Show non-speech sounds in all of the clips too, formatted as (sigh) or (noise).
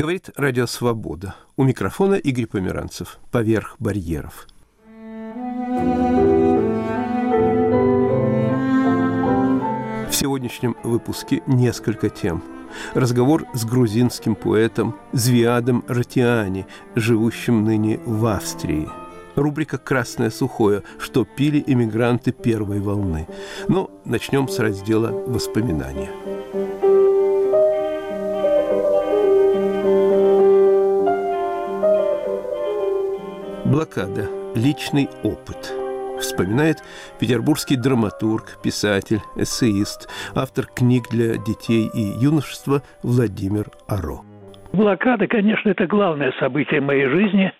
Говорит Радио Свобода. У микрофона Игорь Померанцев. Поверх барьеров. В сегодняшнем выпуске несколько тем. Разговор с грузинским поэтом Звиадом Ратиани, живущим ныне в Австрии. Рубрика «Красное сухое. Что пили иммигранты первой волны». Но начнем с раздела «Воспоминания». Блокада. Личный опыт. Вспоминает петербургский драматург, писатель, эссеист, автор книг для детей и юношества Владимир Аро. Блокада, конечно, это главное событие моей жизни,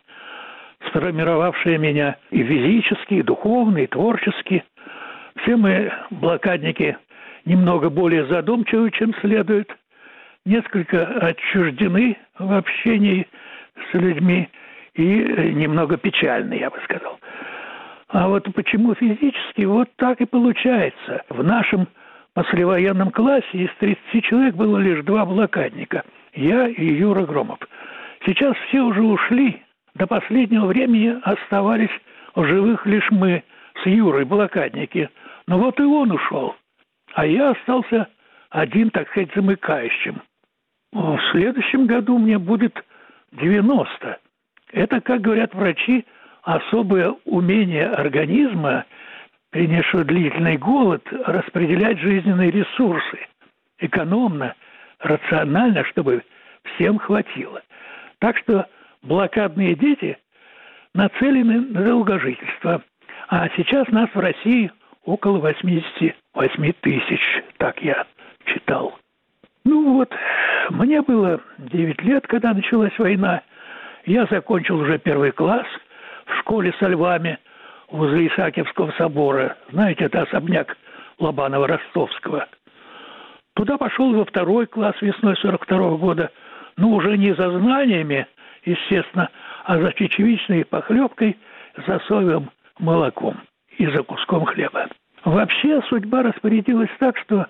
сформировавшее меня и физически, и духовно, и творчески. Все мы, блокадники, немного более задумчивы, чем следует, несколько отчуждены в общении с людьми – и э, немного печальный, я бы сказал. А вот почему физически? Вот так и получается. В нашем послевоенном классе из 30 человек было лишь два блокадника. Я и Юра Громов. Сейчас все уже ушли. До последнего времени оставались в живых лишь мы с Юрой, блокадники. Но вот и он ушел. А я остался один, так сказать, замыкающим. В следующем году мне будет 90. Это, как говорят врачи, особое умение организма, перенесшего длительный голод, распределять жизненные ресурсы экономно, рационально, чтобы всем хватило. Так что блокадные дети нацелены на долгожительство. А сейчас нас в России около 88 тысяч, так я читал. Ну вот, мне было 9 лет, когда началась война. Я закончил уже первый класс в школе со львами возле Исаакиевского собора. Знаете, это особняк Лобанова-Ростовского. Туда пошел во второй класс весной 42 -го года, но уже не за знаниями, естественно, а за чечевичной похлебкой, за соевым молоком и за куском хлеба. Вообще судьба распорядилась так, что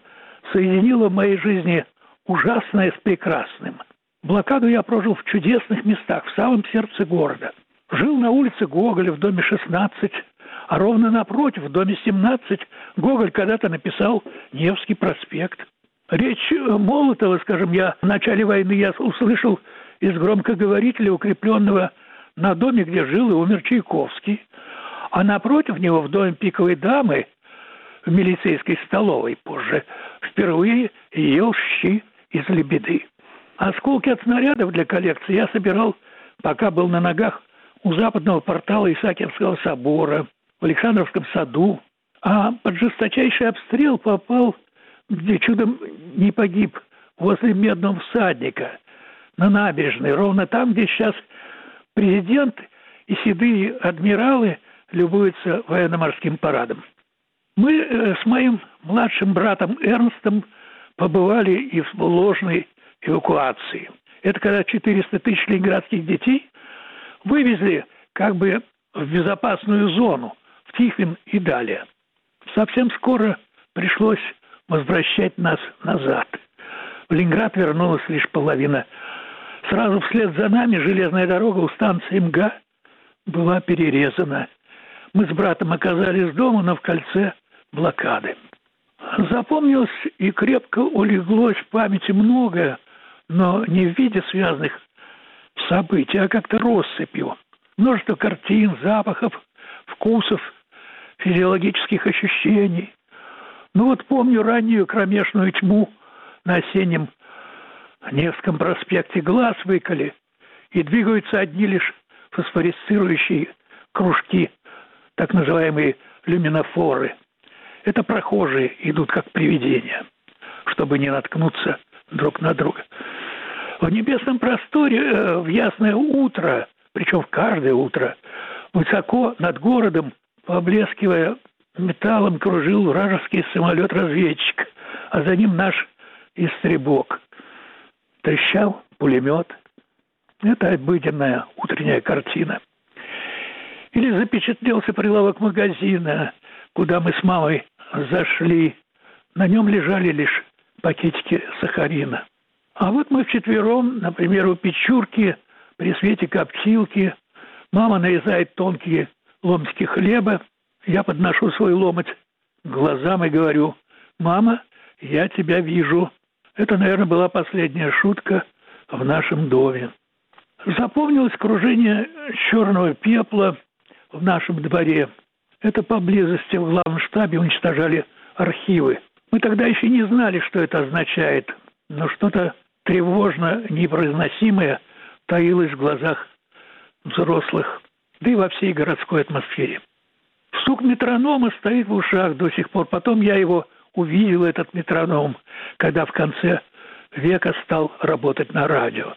соединила в моей жизни ужасное с прекрасным – Блокаду я прожил в чудесных местах, в самом сердце города. Жил на улице Гоголя в доме 16, а ровно напротив, в доме 17, Гоголь когда-то написал Невский проспект. Речь Молотова, скажем, я в начале войны я услышал из громкоговорителя, укрепленного на доме, где жил и умер Чайковский. А напротив него, в доме пиковой дамы, в милицейской столовой позже, впервые ел щи из лебеды. Осколки от снарядов для коллекции я собирал, пока был на ногах у западного портала Исаакиевского собора, в Александровском саду. А под жесточайший обстрел попал, где чудом не погиб, возле Медного всадника, на набережной, ровно там, где сейчас президент и седые адмиралы любуются военно-морским парадом. Мы э, с моим младшим братом Эрнстом побывали и в ложной эвакуации. Это когда 400 тысяч ленинградских детей вывезли как бы в безопасную зону, в Тихвин и далее. Совсем скоро пришлось возвращать нас назад. В Ленинград вернулась лишь половина. Сразу вслед за нами железная дорога у станции МГА была перерезана. Мы с братом оказались дома, но в кольце блокады. Запомнилось и крепко улеглось в памяти многое, но не в виде связанных событий, а как-то россыпью. Множество картин, запахов, вкусов, физиологических ощущений. Ну вот помню раннюю кромешную тьму на осеннем Невском проспекте глаз выколи, и двигаются одни лишь фосфорисцирующие кружки, так называемые люминофоры. Это прохожие идут как привидения, чтобы не наткнуться друг на друга. В небесном просторе э, в ясное утро, причем в каждое утро, высоко над городом, поблескивая металлом, кружил вражеский самолет-разведчик, а за ним наш истребок. Трещал пулемет. Это обыденная утренняя картина. Или запечатлелся прилавок магазина, куда мы с мамой зашли. На нем лежали лишь пакетики сахарина. А вот мы вчетвером, например, у Печурки, при свете коптилки, мама нарезает тонкие ломтики хлеба, я подношу свой ломоть глазам и говорю, «Мама, я тебя вижу». Это, наверное, была последняя шутка в нашем доме. Запомнилось кружение черного пепла в нашем дворе. Это поблизости в главном штабе уничтожали архивы. Мы тогда еще не знали, что это означает, но что-то тревожно непроизносимое таилось в глазах взрослых, да и во всей городской атмосфере. Стук метронома стоит в ушах до сих пор. Потом я его увидел, этот метроном, когда в конце века стал работать на радио.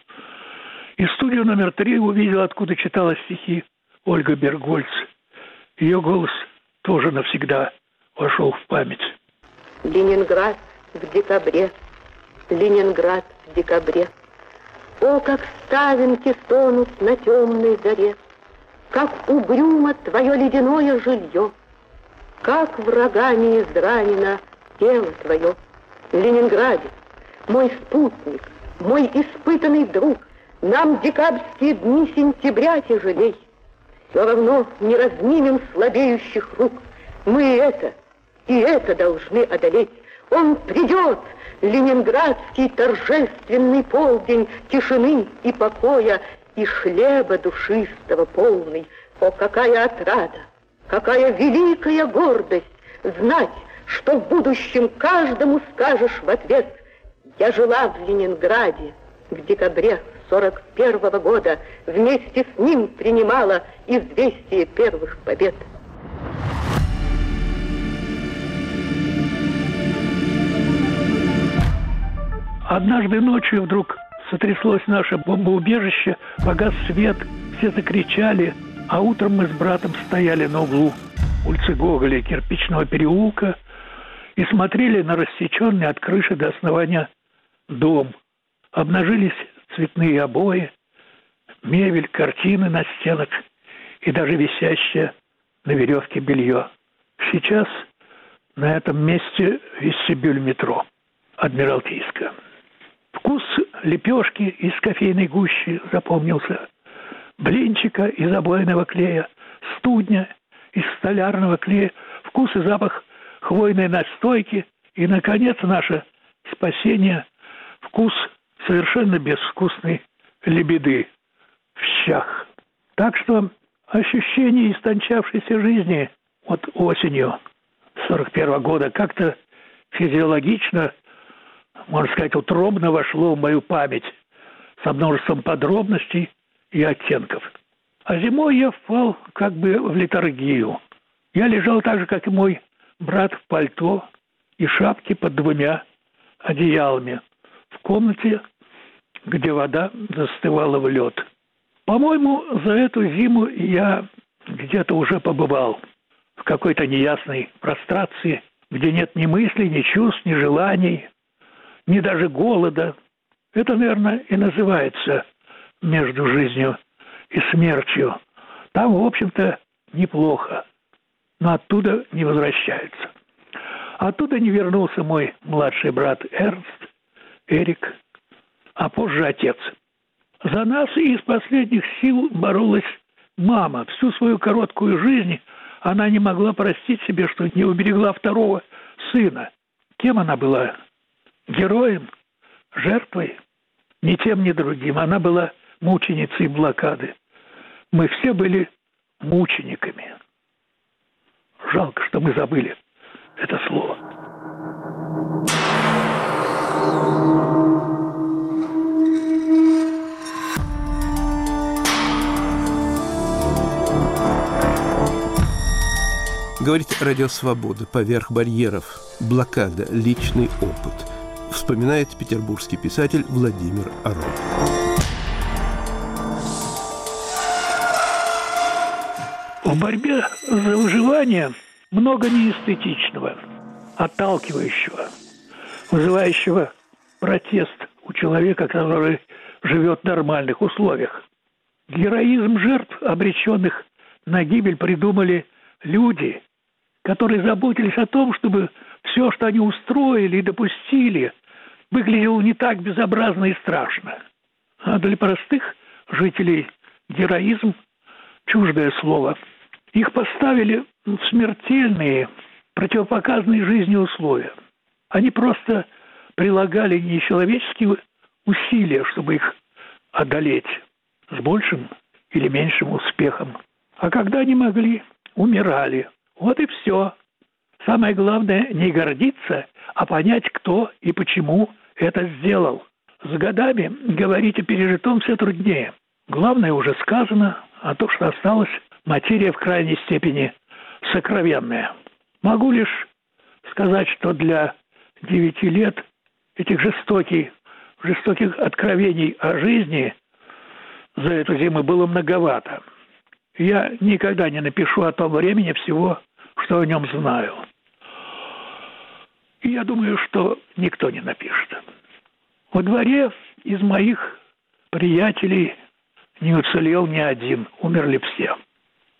И студию номер три увидел, откуда читала стихи Ольга Бергольц. Ее голос тоже навсегда вошел в память. Ленинград в декабре, Ленинград в декабре. О, как ставинки стонут на темной заре, Как угрюмо твое ледяное жилье, Как врагами изранено тело твое. Ленинграде, мой спутник, мой испытанный друг, Нам декабрьские дни сентября тяжелей. Все равно не разнимем слабеющих рук. Мы это, и это должны одолеть. Он придет, ленинградский торжественный полдень тишины и покоя, и хлеба душистого полный. О, какая отрада, какая великая гордость знать, что в будущем каждому скажешь в ответ «Я жила в Ленинграде в декабре 41 -го года, вместе с ним принимала известие первых побед». Однажды ночью вдруг сотряслось наше бомбоубежище, погас свет, все закричали, а утром мы с братом стояли на углу улицы Гоголя кирпичного переулка и смотрели на рассеченный от крыши до основания дом. Обнажились цветные обои, мебель, картины на стенах и даже висящее на веревке белье. Сейчас на этом месте вестибюль метро Адмиралтейска. Вкус лепешки из кофейной гущи запомнился, блинчика из обойного клея, студня из столярного клея, вкус и запах хвойной настойки и, наконец, наше спасение – вкус совершенно безвкусной лебеды в щах. Так что ощущение истончавшейся жизни вот осенью 41 года как-то физиологично – можно сказать, утробно вошло в мою память со множеством подробностей и оттенков. А зимой я впал как бы в литургию. Я лежал так же, как и мой брат в пальто и шапке под двумя одеялами в комнате, где вода застывала в лед. По-моему, за эту зиму я где-то уже побывал в какой-то неясной прострации, где нет ни мыслей, ни чувств, ни желаний, ни даже голода. Это, наверное, и называется между жизнью и смертью. Там, в общем-то, неплохо, но оттуда не возвращаются. Оттуда не вернулся мой младший брат Эрнст, Эрик, а позже отец. За нас из последних сил боролась мама. Всю свою короткую жизнь она не могла простить себе, что не уберегла второго сына. Кем она была? Героем, жертвой, ни тем, ни другим. Она была мученицей блокады. Мы все были мучениками. Жалко, что мы забыли это слово. Говорит Радио Свобода поверх барьеров. Блокада, личный опыт – вспоминает петербургский писатель Владимир Арон. В борьбе за выживание много неэстетичного, отталкивающего, вызывающего протест у человека, который живет в нормальных условиях. Героизм жертв, обреченных на гибель, придумали люди, которые заботились о том, чтобы все, что они устроили и допустили – выглядело не так безобразно и страшно. А для простых жителей героизм – чуждое слово. Их поставили в смертельные, противопоказанные жизни условия. Они просто прилагали нечеловеческие усилия, чтобы их одолеть с большим или меньшим успехом. А когда не могли, умирали. Вот и все. Самое главное не гордиться, а понять, кто и почему это сделал. С годами говорить о пережитом все труднее. Главное уже сказано, а то, что осталось, материя в крайней степени сокровенная. Могу лишь сказать, что для девяти лет этих жестоких, жестоких откровений о жизни за эту зиму было многовато. Я никогда не напишу о том времени всего, что о нем знаю. И я думаю, что никто не напишет. Во дворе из моих приятелей не уцелел ни один, умерли все.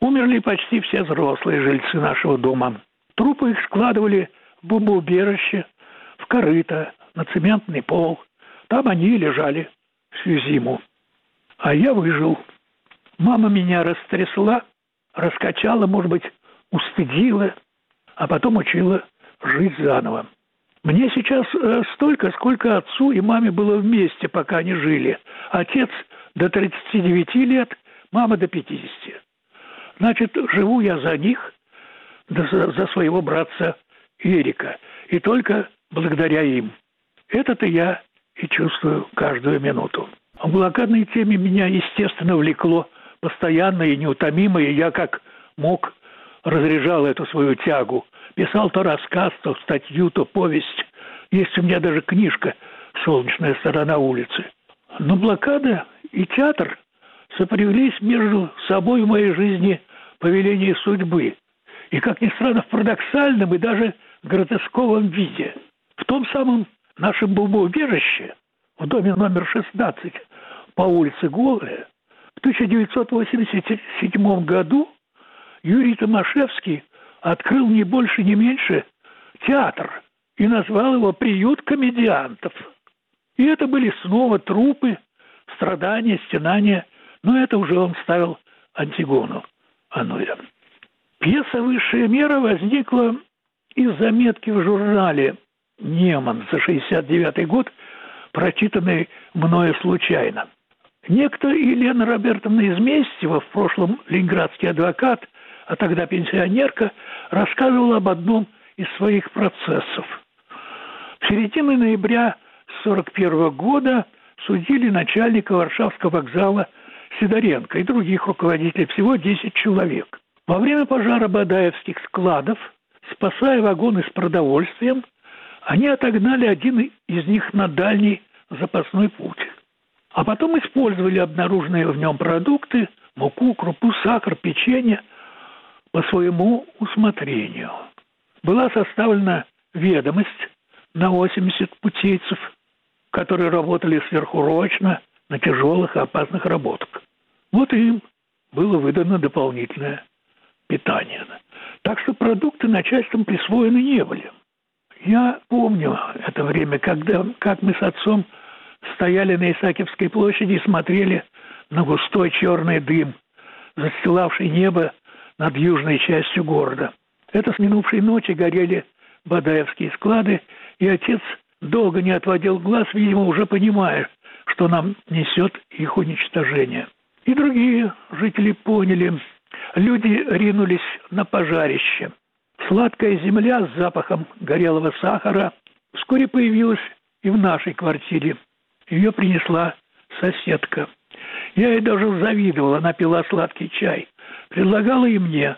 Умерли почти все взрослые жильцы нашего дома. Трупы их складывали в бомбоубежище, в корыто, на цементный пол. Там они лежали всю зиму. А я выжил. Мама меня растрясла, раскачала, может быть, устыдила, а потом учила жить заново. Мне сейчас э, столько, сколько отцу и маме было вместе, пока они жили. Отец до 39 лет, мама до 50. Значит, живу я за них, за своего братца Эрика, и только благодаря им. Это-то я и чувствую каждую минуту. В блокадной теме меня, естественно, влекло постоянно и неутомимо, и я как мог разряжал эту свою тягу. Писал то рассказ, то статью, то повесть. Есть у меня даже книжка «Солнечная сторона улицы». Но блокада и театр сопряглись между собой в моей жизни по велению судьбы. И, как ни странно, в парадоксальном и даже гротесковом виде. В том самом нашем бомбоубежище, в доме номер 16 по улице Голая, в 1987 году Юрий Томашевский открыл не больше, не меньше театр и назвал его «Приют комедиантов». И это были снова трупы, страдания, стенания, но это уже он ставил Антигону Ануя. Пьеса «Высшая мера» возникла из заметки в журнале «Неман» за 69 год, прочитанной мною случайно. Некто Елена Робертовна Изместьева, в прошлом ленинградский адвокат, а тогда пенсионерка, рассказывала об одном из своих процессов. В середине ноября 1941 года судили начальника Варшавского вокзала Сидоренко и других руководителей, всего 10 человек. Во время пожара Бадаевских складов, спасая вагоны с продовольствием, они отогнали один из них на дальний запасной путь. А потом использовали обнаруженные в нем продукты, муку, крупу, сахар, печенье – по своему усмотрению. Была составлена ведомость на 80 путейцев, которые работали сверхурочно на тяжелых и опасных работах. Вот им было выдано дополнительное питание. Так что продукты начальством присвоены не были. Я помню это время, когда, как мы с отцом стояли на Исаакиевской площади и смотрели на густой черный дым, застилавший небо над южной частью города. Это с минувшей ночи горели Бадаевские склады, и отец долго не отводил глаз, видимо, уже понимая, что нам несет их уничтожение. И другие жители поняли. Люди ринулись на пожарище. Сладкая земля с запахом горелого сахара вскоре появилась и в нашей квартире. Ее принесла соседка. Я ей даже завидовала, она пила сладкий чай. Предлагала и мне,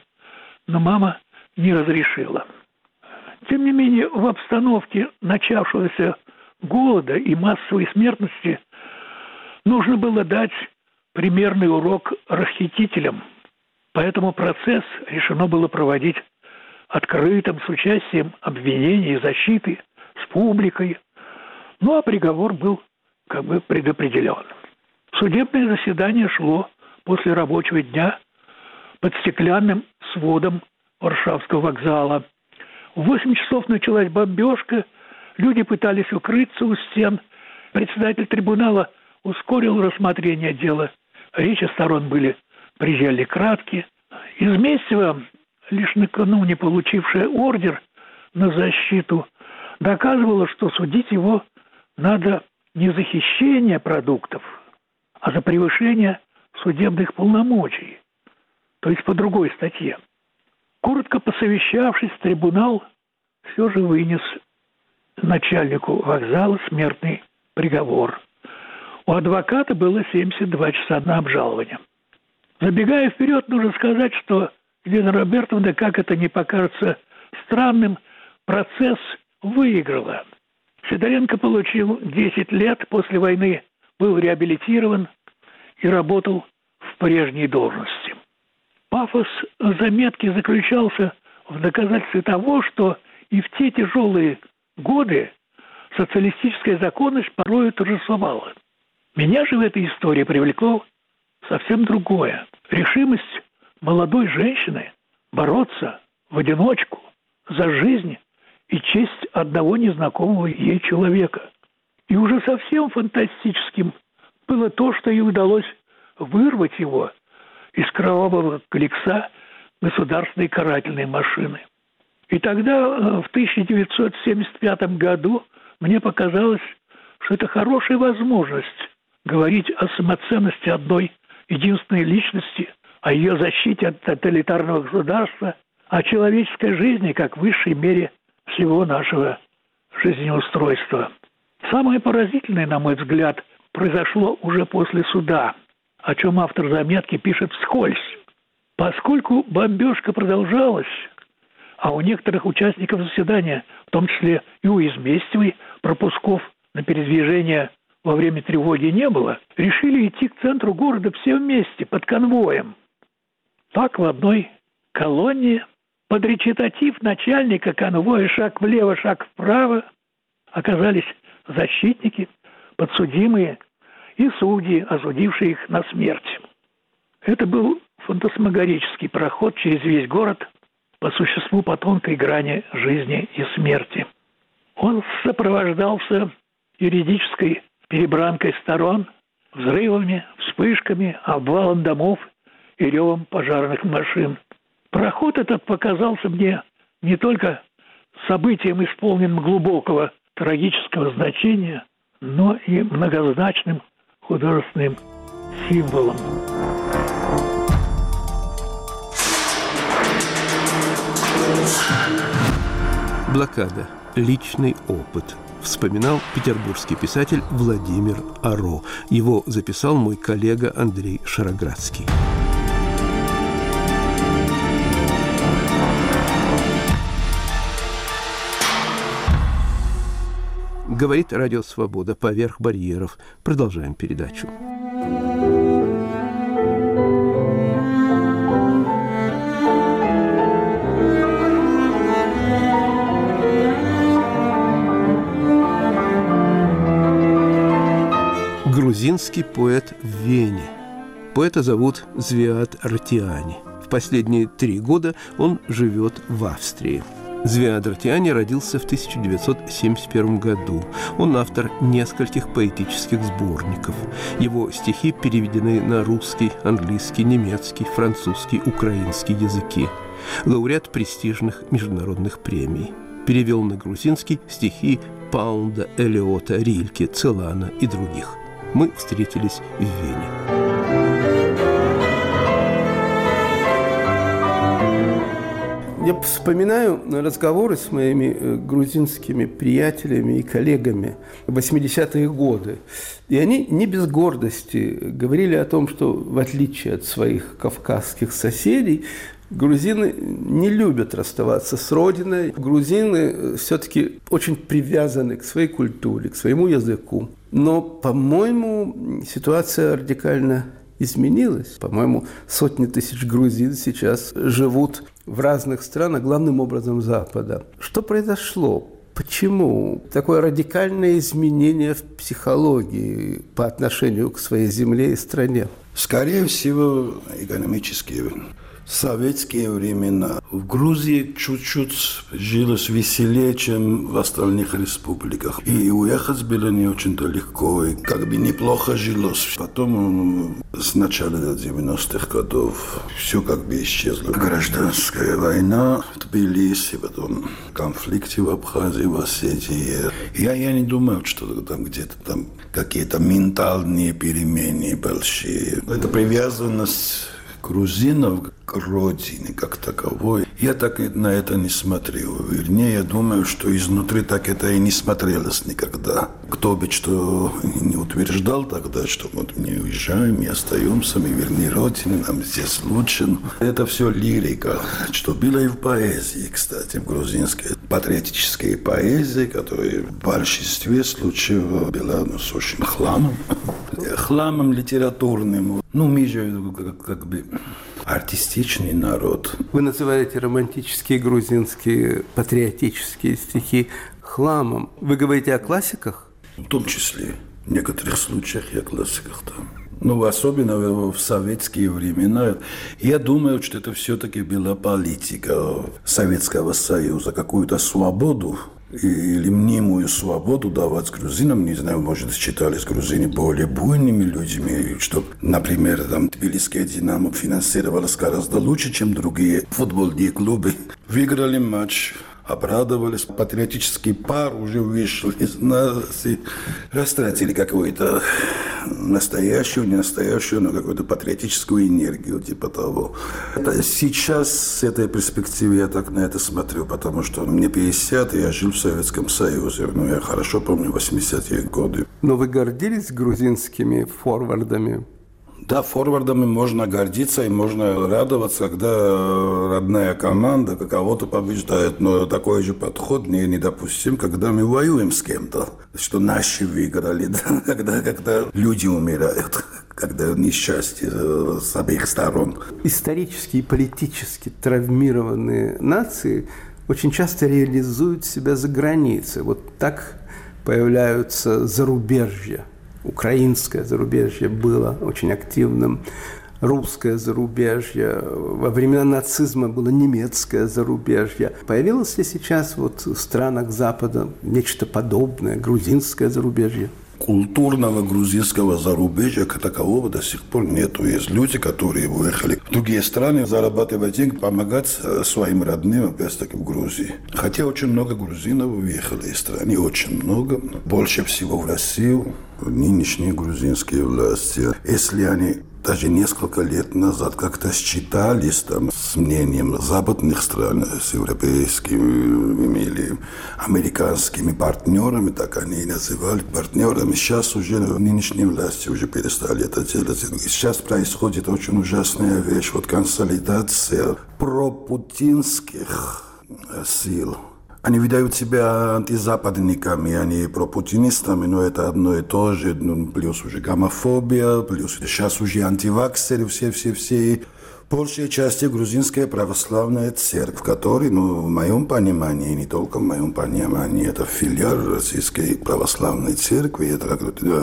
но мама не разрешила. Тем не менее, в обстановке начавшегося голода и массовой смертности нужно было дать примерный урок расхитителям. Поэтому процесс решено было проводить открытым, с участием обвинений и защиты, с публикой. Ну а приговор был как бы предопределен. Судебное заседание шло после рабочего дня под стеклянным сводом Варшавского вокзала. В 8 часов началась бомбежка, Люди пытались укрыться у стен. Председатель трибунала ускорил рассмотрение дела. Речи сторон были приезжали краткие. Изместьева, лишь накануне получившая ордер на защиту, доказывала, что судить его надо не за хищение продуктов, а за превышение судебных полномочий, то есть по другой статье. Коротко посовещавшись, трибунал все же вынес начальнику вокзала смертный приговор. У адвоката было 72 часа на обжалование. Забегая вперед, нужно сказать, что Елена Робертовна, как это не покажется странным, процесс выиграла. Сидоренко получил 10 лет, после войны был реабилитирован и работал в прежней должности. Пафос заметки заключался в доказательстве того, что и в те тяжелые годы социалистическая законность порою торжествовала. Меня же в этой истории привлекло совсем другое. Решимость молодой женщины бороться в одиночку за жизнь и честь одного незнакомого ей человека. И уже совсем фантастическим было то, что ей удалось вырвать его из кровавого коллекса государственной карательной машины. И тогда, э, в 1975 году, мне показалось, что это хорошая возможность говорить о самоценности одной единственной личности, о ее защите от тоталитарного государства, о человеческой жизни как высшей мере всего нашего жизнеустройства. Самое поразительное, на мой взгляд, произошло уже после суда, о чем автор заметки пишет вскользь. Поскольку бомбежка продолжалась, а у некоторых участников заседания, в том числе и у Изместьевой, пропусков на передвижение во время тревоги не было, решили идти к центру города все вместе, под конвоем. Так в одной колонне под речитатив начальника конвоя шаг влево, шаг вправо оказались защитники, подсудимые и судьи, осудившие их на смерть. Это был фантасмагорический проход через весь город по существу по тонкой грани жизни и смерти. Он сопровождался юридической перебранкой сторон, взрывами, вспышками, обвалом домов и ревом пожарных машин. Проход этот показался мне не только событием, исполненным глубокого трагического значения, но и многозначным художественным символом. Блокада. Личный опыт – вспоминал петербургский писатель Владимир Аро. Его записал мой коллега Андрей Шароградский. Говорит Радио Свобода поверх барьеров. Продолжаем передачу. грузинский поэт в Вене. Поэта зовут Звиат Артиани. В последние три года он живет в Австрии. Звиад Артиани родился в 1971 году. Он автор нескольких поэтических сборников. Его стихи переведены на русский, английский, немецкий, французский, украинский языки. Лауреат престижных международных премий. Перевел на грузинский стихи Паунда, Элиота, Рильке, Целана и других – мы встретились в Вене. Я вспоминаю разговоры с моими э, грузинскими приятелями и коллегами в 80-е годы. И они не без гордости говорили о том, что в отличие от своих кавказских соседей, Грузины не любят расставаться с родиной. Грузины э, все-таки очень привязаны к своей культуре, к своему языку. Но, по-моему, ситуация радикально изменилась. По-моему, сотни тысяч грузин сейчас живут в разных странах, главным образом Запада. Что произошло? Почему такое радикальное изменение в психологии по отношению к своей земле и стране? Скорее всего, экономические советские времена. В Грузии чуть-чуть жилось веселее, чем в остальных республиках. И уехать было не очень-то легко, и как бы неплохо жилось. Потом с начала 90-х годов все как бы исчезло. Гражданская война в Тбилиси, потом конфликты в Абхазии, в Осетии. Я, я не думаю, что там где-то там какие-то ментальные перемены большие. Это привязанность грузинов к родине как таковой. Я так на это не смотрел. Вернее, я думаю, что изнутри так это и не смотрелось никогда. Кто бы что не утверждал тогда, что вот мы уезжаем, мы остаемся, мы верни родине, нам здесь лучше. Это все лирика, что было и в поэзии, кстати, в грузинской патриотической поэзии, которая в большинстве случаев была ну, с очень хламом. Хламом литературным. Ну, мы же как, как бы артистичный народ. Вы называете романтические грузинские патриотические стихи хламом. Вы говорите о классиках? В том числе. В некоторых случаях и о классиках там. Ну, особенно в советские времена. Я думаю, что это все-таки была политика Советского Союза, какую-то свободу или мнимую свободу давать грузинам. Не знаю, может, считались грузины более буйными людьми, что, например, там Тбилисская «Динамо» финансировалась гораздо лучше, чем другие футбольные клубы. Выиграли матч обрадовались. Патриотический пар уже вышел из нас и растратили какую-то настоящую, не настоящую, но какую-то патриотическую энергию, типа того. Это сейчас с этой перспективы я так на это смотрю, потому что мне 50, и я жил в Советском Союзе. Ну, я хорошо помню 80-е годы. Но вы гордились грузинскими форвардами? Да, форвардами можно гордиться и можно радоваться, когда родная команда кого-то побеждает. Но такой же подход не недопустим, когда мы воюем с кем-то, что наши выиграли, (laughs) да? когда, когда люди умирают когда несчастье э, с обеих сторон. Исторически и политически травмированные нации очень часто реализуют себя за границей. Вот так появляются зарубежья украинское зарубежье было очень активным, русское зарубежье, во времена нацизма было немецкое зарубежье. Появилось ли сейчас вот в странах Запада нечто подобное, грузинское зарубежье? Культурного грузинского зарубежья как такового до сих пор нету. Есть люди, которые уехали в другие страны зарабатывать деньги, помогать э, своим родным, опять-таки в Грузии. Хотя очень много грузинов уехали из страны, очень много. Больше всего в Россию, нынешние грузинские власти. Если они даже несколько лет назад как-то считались там с мнением западных стран, с европейскими или американскими партнерами, так они и называли партнерами. Сейчас уже нынешние власти уже перестали это делать. Сейчас происходит очень ужасная вещь, вот консолидация пропутинских сил – они выдают себя антизападниками, они пропутинистами, но это одно и то же. Ну, плюс уже гомофобия, плюс сейчас уже антиваксеры, все-все-все. Большей части грузинская православная церковь, которая, ну, в моем понимании, не только в моем понимании, это филиал Российской православной церкви, это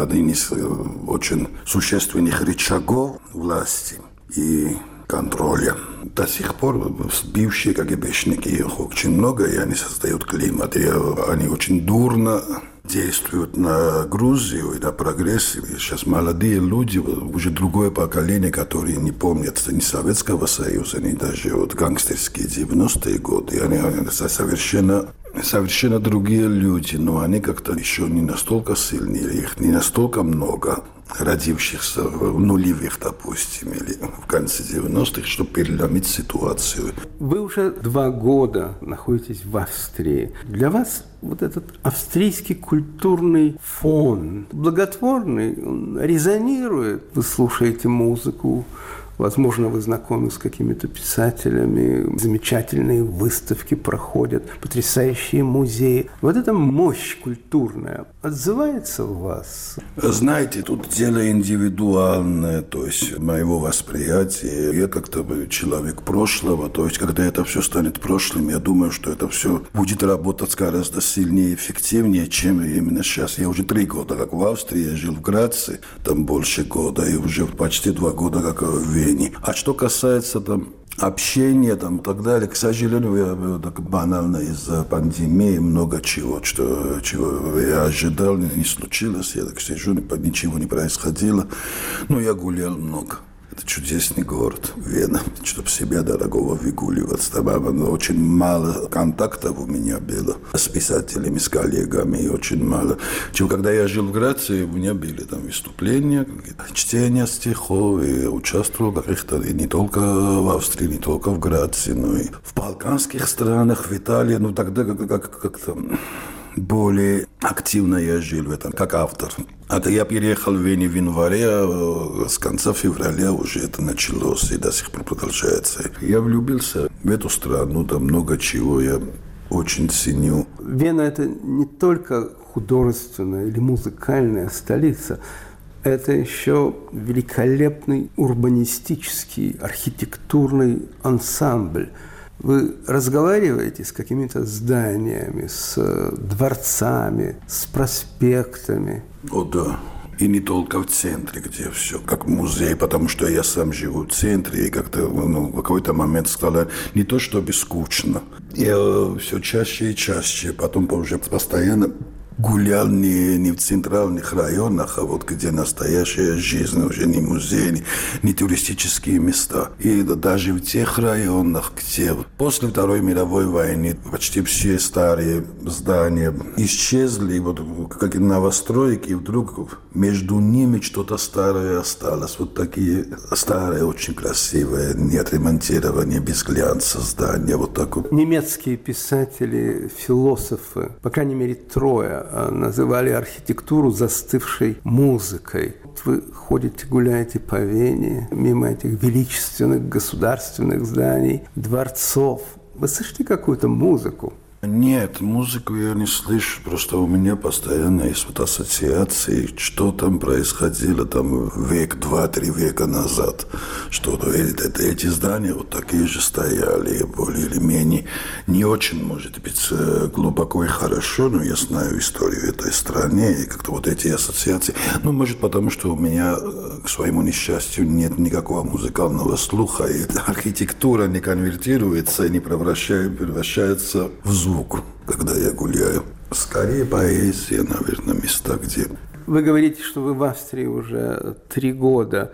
один из э, очень существенных рычагов власти. И контроля. До сих пор бывшие КГБшники, очень много, и они создают климат, и они очень дурно действуют на Грузию и на прогресс. И сейчас молодые люди, уже другое поколение, которые не помнят ни Советского Союза, ни даже вот гангстерские 90-е годы. Они, они совершенно совершенно другие люди, но они как-то еще не настолько сильные, их не настолько много родившихся в нулевых, допустим, или в конце 90-х, чтобы переломить ситуацию. Вы уже два года находитесь в Австрии. Для вас вот этот австрийский культурный фон благотворный, он резонирует. Вы слушаете музыку, Возможно, вы знакомы с какими-то писателями, замечательные выставки проходят, потрясающие музеи. Вот эта мощь культурная отзывается в вас? Знаете, тут дело индивидуальное, то есть моего восприятия. Я как-то человек прошлого, то есть когда это все станет прошлым, я думаю, что это все будет работать гораздо сильнее и эффективнее, чем именно сейчас. Я уже три года как в Австрии, я жил в Граце, там больше года, и уже почти два года как в выступлений. А что касается там общение там и так далее. К сожалению, я так банально из-за пандемии много чего, что, чего я ожидал, не случилось. Я так сижу, ничего не происходило. Но я гулял много. Это чудесный город, Вена, чтобы себя дорогого выгуливать. Там очень мало контактов у меня было с писателями, с коллегами, и очень мало. Чего, когда я жил в Грации, у меня были там выступления, чтения стихов, и участвовал в каких-то, и не только в Австрии, не только в Грации, но и в балканских странах, в Италии. Ну, тогда как, как, как более активно я жил в этом, как автор. Это я переехал в Вене в январе, а с конца февраля уже это началось и до сих пор продолжается. Я влюбился в эту страну, там много чего я очень ценю. Вена – это не только художественная или музыкальная столица, это еще великолепный урбанистический, архитектурный ансамбль – вы разговариваете с какими-то зданиями, с э, дворцами, с проспектами? О, да. И не только в центре, где все как музей, потому что я сам живу в центре, и как-то ну, в какой-то момент стало не то чтобы скучно. Я все чаще и чаще, потом уже постоянно гулял не, не в центральных районах, а вот где настоящая жизнь, уже не музей, не, не туристические места. И даже в тех районах, где после Второй мировой войны почти все старые здания исчезли, вот как новостройки, и вдруг между ними что-то старое осталось. Вот такие старые, очень красивые, не отремонтированные, без глянца здания. Вот так вот. Немецкие писатели, философы, по крайней мере трое, называли архитектуру застывшей музыкой. Вы ходите, гуляете по Вене, мимо этих величественных государственных зданий, дворцов. Вы слышите какую-то музыку? Нет, музыку я не слышу, просто у меня постоянно есть вот ассоциации, что там происходило там век, два-три века назад. Что-то это, эти здания вот такие же стояли, более или менее. Не очень, может быть, э, глубоко и хорошо, но я знаю историю этой страны, и как-то вот эти ассоциации. Ну, может, потому что у меня, э, к своему несчастью, нет никакого музыкального слуха, и (laughs) архитектура не конвертируется не превращается в звук звуку, когда я гуляю. Скорее поэзия, наверное, места, где... Вы говорите, что вы в Австрии уже три года.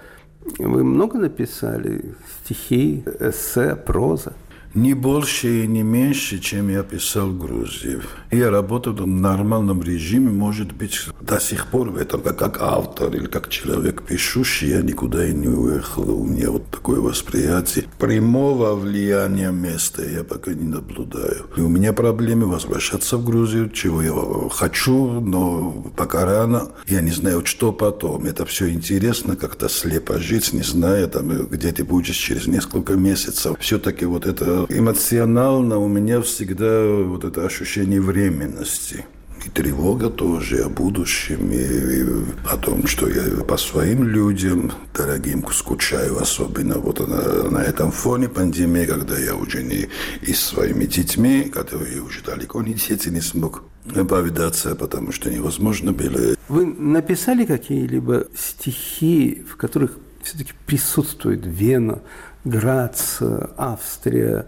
Вы много написали стихи, эссе, проза? Не больше и не меньше, чем я писал в Грузии. Я работал в нормальном режиме, может быть, до сих пор в этом, как, как автор или как человек пишущий, я никуда и не уехал. У меня вот такое восприятие. Прямого влияния места я пока не наблюдаю. И у меня проблемы возвращаться в Грузию, чего я хочу, но пока рано. Я не знаю, что потом. Это все интересно, как-то слепо жить, не зная, там, где ты будешь через несколько месяцев. Все-таки вот это эмоционально у меня всегда вот это ощущение временности. И тревога тоже о будущем, и, и о том, что я по своим людям, дорогим, скучаю, особенно вот на, на этом фоне пандемии, когда я уже не и своими детьми, которые уже далеко не дети, не смог повидаться, потому что невозможно было. Вы написали какие-либо стихи, в которых все-таки присутствует Вена, Грац, Австрия,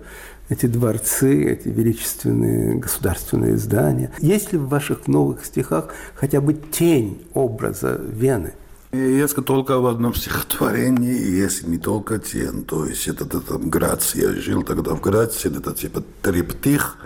эти дворцы, эти величественные государственные здания. Есть ли в ваших новых стихах хотя бы тень образа Вены? Есть только в одном стихотворении, есть не только тень. То есть это, это там Грац, я жил тогда в Граце, это типа триптих,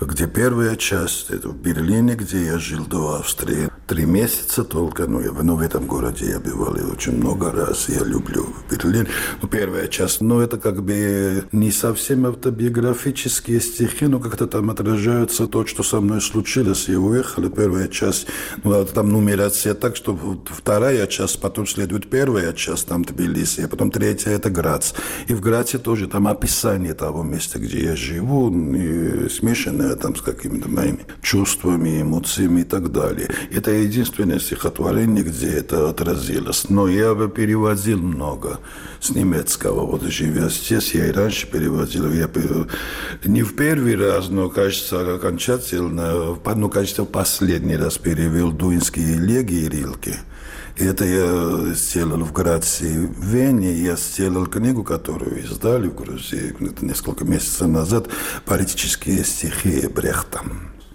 где первая часть, это в Берлине, где я жил до Австрии. Три месяца только, ну, я, ну, в этом городе я бывал и очень много раз, я люблю Берлин. Ну, первая часть, ну, это как бы не совсем автобиографические стихи, но как-то там отражаются то, что со мной случилось. Я уехал, и первая часть, ну, а там нумерация так, что вторая часть, потом следует первая часть, там Тбилиси, а потом третья это Грац. И в Граце тоже там описание того места, где я живу, и там с какими-то моими чувствами, эмоциями и так далее. Это единственное стихотворение, где это отразилось. Но я бы переводил много с немецкого. Вот живя здесь, я и раньше переводил. Я не в первый раз, но, кажется, окончательно, ну, кажется, в последний раз перевел дуинские элегии Рилки. Это я сделал в Грации, в Вене. Я сделал книгу, которую издали в Грузии несколько месяцев назад «Политические стихи Брехта».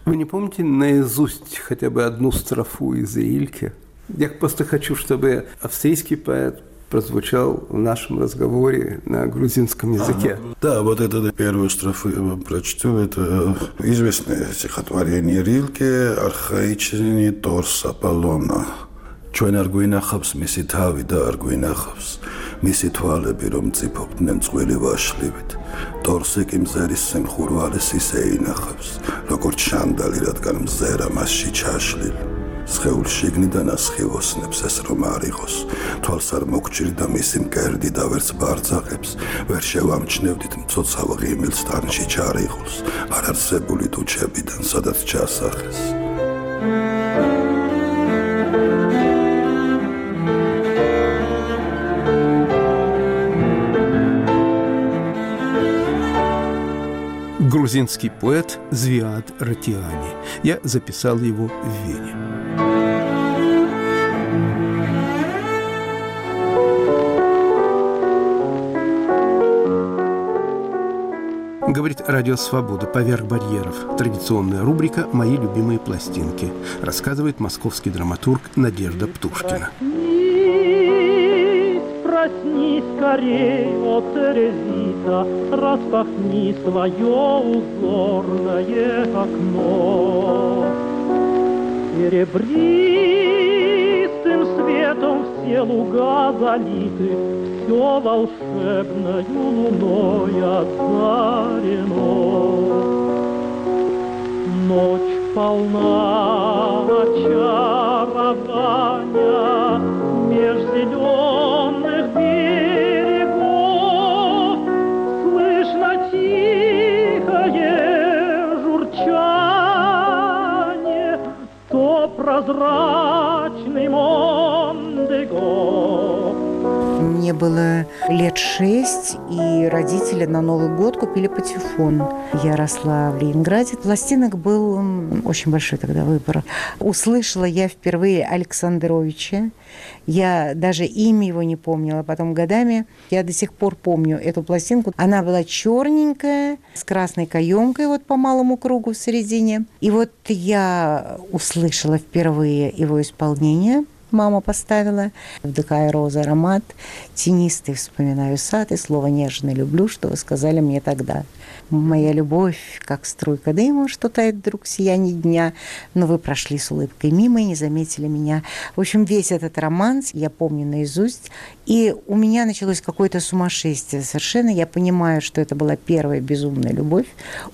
Вы не помните наизусть хотя бы одну строфу из Ильки? Я просто хочу, чтобы австрийский поэт прозвучал в нашем разговоре на грузинском языке. Да, вот это первую строфу я вам прочту. Это известное стихотворение Рилке «Архаичный торс Аполлона». ჩვენ არ გვინახავს მისი თავი და არ გვინახავს. მისი თვალები რომ წიფობდნენ წვილი ვაშლივით. ტორსი კი მზერის სიმხურვალეს ისე ინახავს როგორც შანდალი რადგან მზერა მასში ჩაშლილი სხეულ შიგნიდან ასხივოსნებს ეს რომ არ იყოს. თვალს არ მოგჭირდა მისი მკერდი და ვერც ბარძაღებს. ვერ შევამჩნევდით მцоცავ ღიმილს თანში ჩარიღულს. არ არსებული თუჩებიდან სადაც ჩასახეს грузинский поэт Звиад Ратиани. Я записал его в Вене. Говорит Радио Свобода «Поверх барьеров». Традиционная рубрика «Мои любимые пластинки». Рассказывает московский драматург Надежда Птушкина. Проснись скорей, о Терезита, распахни свое узорное окно. Серебристым светом все луга залиты, все волшебною луной озарено. Ночь полна очарования меж зеленых atrás. Мне было лет шесть, и родители на Новый год купили патефон. Я росла в Ленинграде. Пластинок был очень большой тогда выбор. Услышала я впервые Александровича. Я даже имя его не помнила. Потом годами я до сих пор помню эту пластинку. Она была черненькая, с красной каемкой вот по малому кругу в середине. И вот я услышала впервые его исполнение – мама поставила. Вдыхая розы аромат, тенистый вспоминаю сад и слово «нежно люблю», что вы сказали мне тогда. Моя любовь, как струйка дыма, что тает вдруг сияние дня, но вы прошли с улыбкой мимо и не заметили меня. В общем, весь этот романс я помню наизусть, и у меня началось какое-то сумасшествие совершенно. Я понимаю, что это была первая безумная любовь.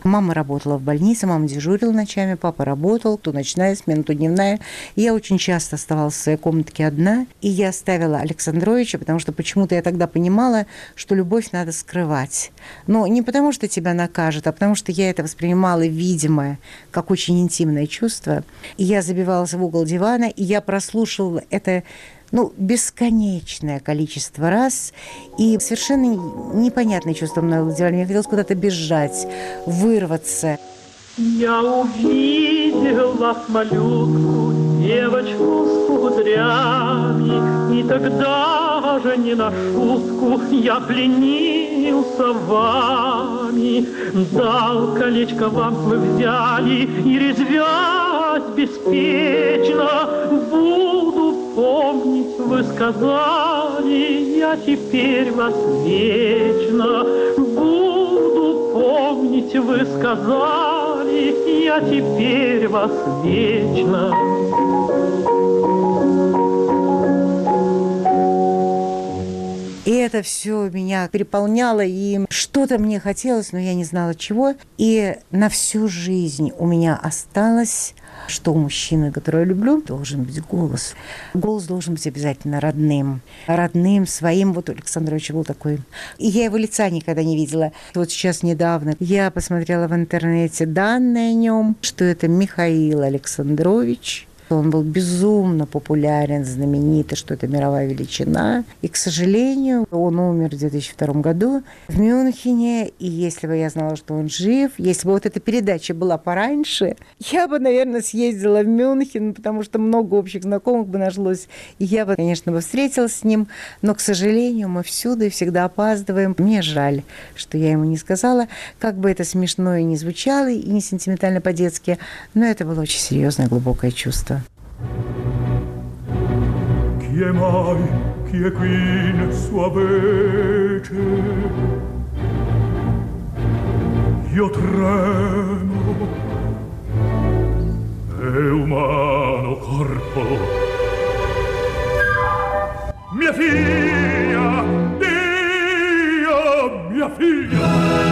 Мама работала в больнице, мама дежурила ночами, папа работал, то ночная смена, то дневная. Я очень часто оставалась в своей комнатке одна, и я оставила Александровича, потому что почему-то я тогда понимала, что любовь надо скрывать. Но не потому, что тебя накажет, а потому что я это воспринимала, видимо, как очень интимное чувство. И я забивалась в угол дивана, и я прослушивала это ну, бесконечное количество раз, и совершенно непонятное чувство мной владевали. Мне хотелось куда-то бежать, вырваться. Я увидела малютку, девочку с кудрями, И тогда же не на шутку я пленился вами. Дал колечко вам вы взяли, и резвясь беспечно буду помнить, вы сказали, я теперь вас вечно буду помнить, вы сказали, я теперь вас вечно. И это все меня переполняло, и что-то мне хотелось, но я не знала чего. И на всю жизнь у меня осталось, что у мужчины, которого я люблю, должен быть голос. Голос должен быть обязательно родным. Родным, своим. Вот у Александровича был такой. И я его лица никогда не видела. Вот сейчас недавно я посмотрела в интернете данные о нем, что это Михаил Александрович, Он был безумно популярен, знаменитый, что это мировая величина. И, к сожалению, он умер в 2002 году в Мюнхене. И если бы я знала, что он жив, если бы вот эта передача была пораньше, я бы, наверное, съездила в Мюнхен, потому что много общих знакомых бы нашлось. И я бы, конечно, бы встретилась с ним. Но, к сожалению, мы всюду и всегда опаздываем. Мне жаль, что я ему не сказала. Как бы это смешно и не звучало, и не сентиментально по-детски, но это было очень серьезное, глубокое чувство. chi è mai chi è qui nel sua vece? Io tremo. E umano corpo. Mia figlia Dio mia figlia.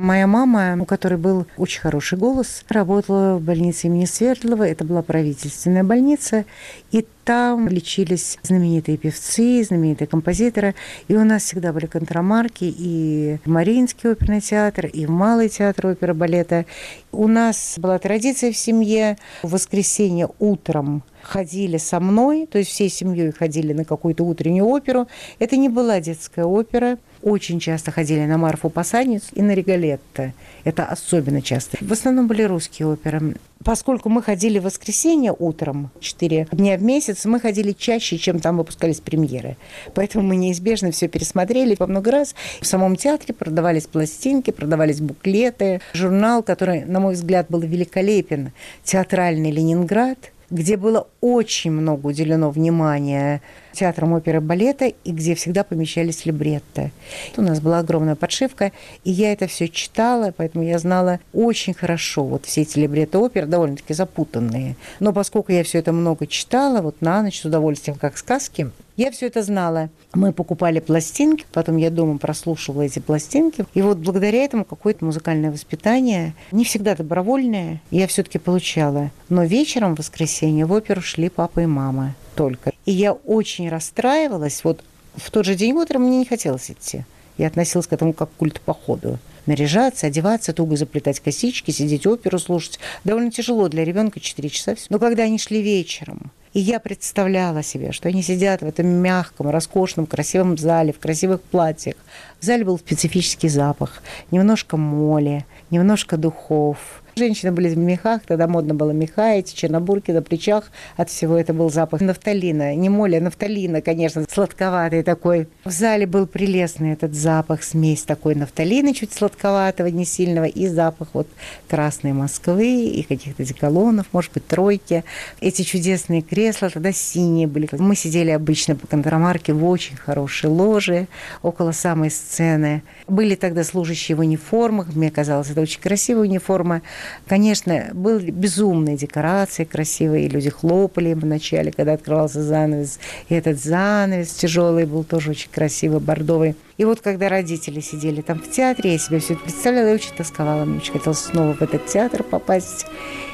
Моя мама, у которой был очень хороший голос, работала в больнице имени Свердлова. Это была правительственная больница. И там лечились знаменитые певцы, знаменитые композиторы. И у нас всегда были контрамарки и в Мариинский оперный театр, и в Малый театр опера балета. У нас была традиция в семье в воскресенье утром ходили со мной, то есть всей семьей ходили на какую-то утреннюю оперу. Это не была детская опера, очень часто ходили на Марфу Посадницу и на Регалетто. Это особенно часто. В основном были русские оперы. Поскольку мы ходили в воскресенье утром, 4 дня в месяц, мы ходили чаще, чем там выпускались премьеры. Поэтому мы неизбежно все пересмотрели по много раз. В самом театре продавались пластинки, продавались буклеты. Журнал, который, на мой взгляд, был великолепен, «Театральный Ленинград», где было очень много уделено внимания театром оперы балета и где всегда помещались либретто. У нас была огромная подшивка, и я это все читала, поэтому я знала очень хорошо вот все эти либретто оперы, довольно-таки запутанные. Но поскольку я все это много читала, вот на ночь с удовольствием, как сказки, я все это знала. Мы покупали пластинки, потом я дома прослушивала эти пластинки. И вот благодаря этому какое-то музыкальное воспитание, не всегда добровольное, я все-таки получала. Но вечером в воскресенье в оперу шли папа и мама только. И я очень расстраивалась. Вот в тот же день утром мне не хотелось идти. Я относилась к этому как к культу походу. Наряжаться, одеваться, туго заплетать косички, сидеть оперу слушать. Довольно тяжело для ребенка 4 часа. Но когда они шли вечером, и я представляла себе, что они сидят в этом мягком, роскошном, красивом зале, в красивых платьях. В зале был специфический запах, немножко моли, немножко духов, Женщины были в мехах, тогда модно было меха, эти чернобурки на плечах. От всего это был запах нафталина. Не моли, а нафталина, конечно, сладковатый такой. В зале был прелестный этот запах, смесь такой нафталина, чуть сладковатого, не сильного, и запах вот красной Москвы и каких-то деколонов, может быть, тройки. Эти чудесные кресла тогда синие были. Мы сидели обычно по контрамарке в очень хорошей ложе около самой сцены. Были тогда служащие в униформах, мне казалось, это очень красивая униформа. Конечно, были безумные декорации красивые, люди хлопали им вначале, когда открывался занавес. И этот занавес тяжелый был тоже очень красивый, бордовый. И вот когда родители сидели там в театре, я себе все это представляла и очень тосковала. Мне очень хотелось снова в этот театр попасть.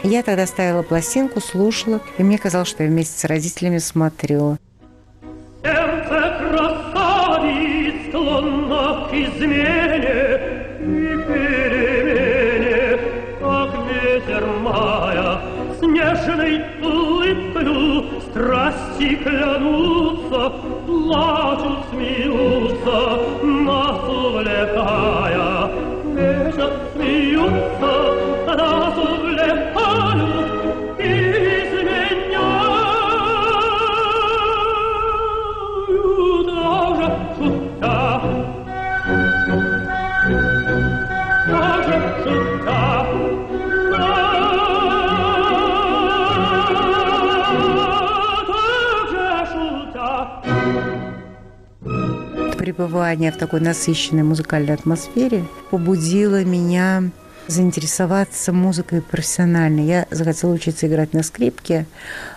Я тогда ставила пластинку, слушала, и мне казалось, что я вместе с родителями смотрю. Сердце красавиц, склонно к измене и перемене, снежной улыбкою страсти клянутся, плачут, смеются, нас увлекая. Бежат, смеются, нас увлекают, пребывание в такой насыщенной музыкальной атмосфере побудило меня заинтересоваться музыкой профессионально. Я захотела учиться играть на скрипке,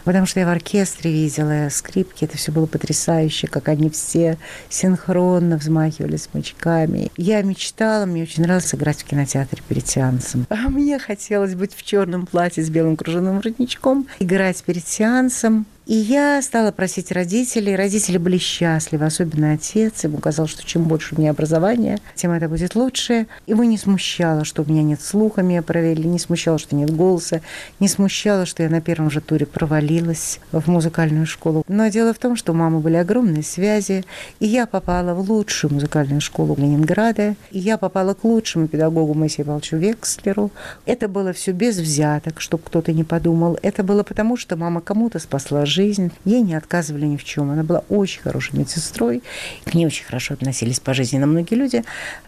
потому что я в оркестре видела скрипки. Это все было потрясающе, как они все синхронно взмахивали смычками. Я мечтала, мне очень нравилось играть в кинотеатре перед сеансом. А мне хотелось быть в черном платье с белым кружевным воротничком, играть перед сеансом. И я стала просить родителей. Родители были счастливы, особенно отец. Ему казалось, что чем больше у меня образования, тем это будет лучше. Его не смущало, что у меня нет слуха, меня проверили, не смущало, что нет голоса, не смущало, что я на первом же туре провалилась в музыкальную школу. Но дело в том, что у мамы были огромные связи, и я попала в лучшую музыкальную школу Ленинграда, и я попала к лучшему педагогу Моисею Павловичу Векслеру. Это было все без взяток, чтобы кто-то не подумал. Это было потому, что мама кому-то спасла жизнь жизнь. Ей не отказывали ни в чем. Она была очень хорошей медсестрой. К ней очень хорошо относились по жизни на многие люди.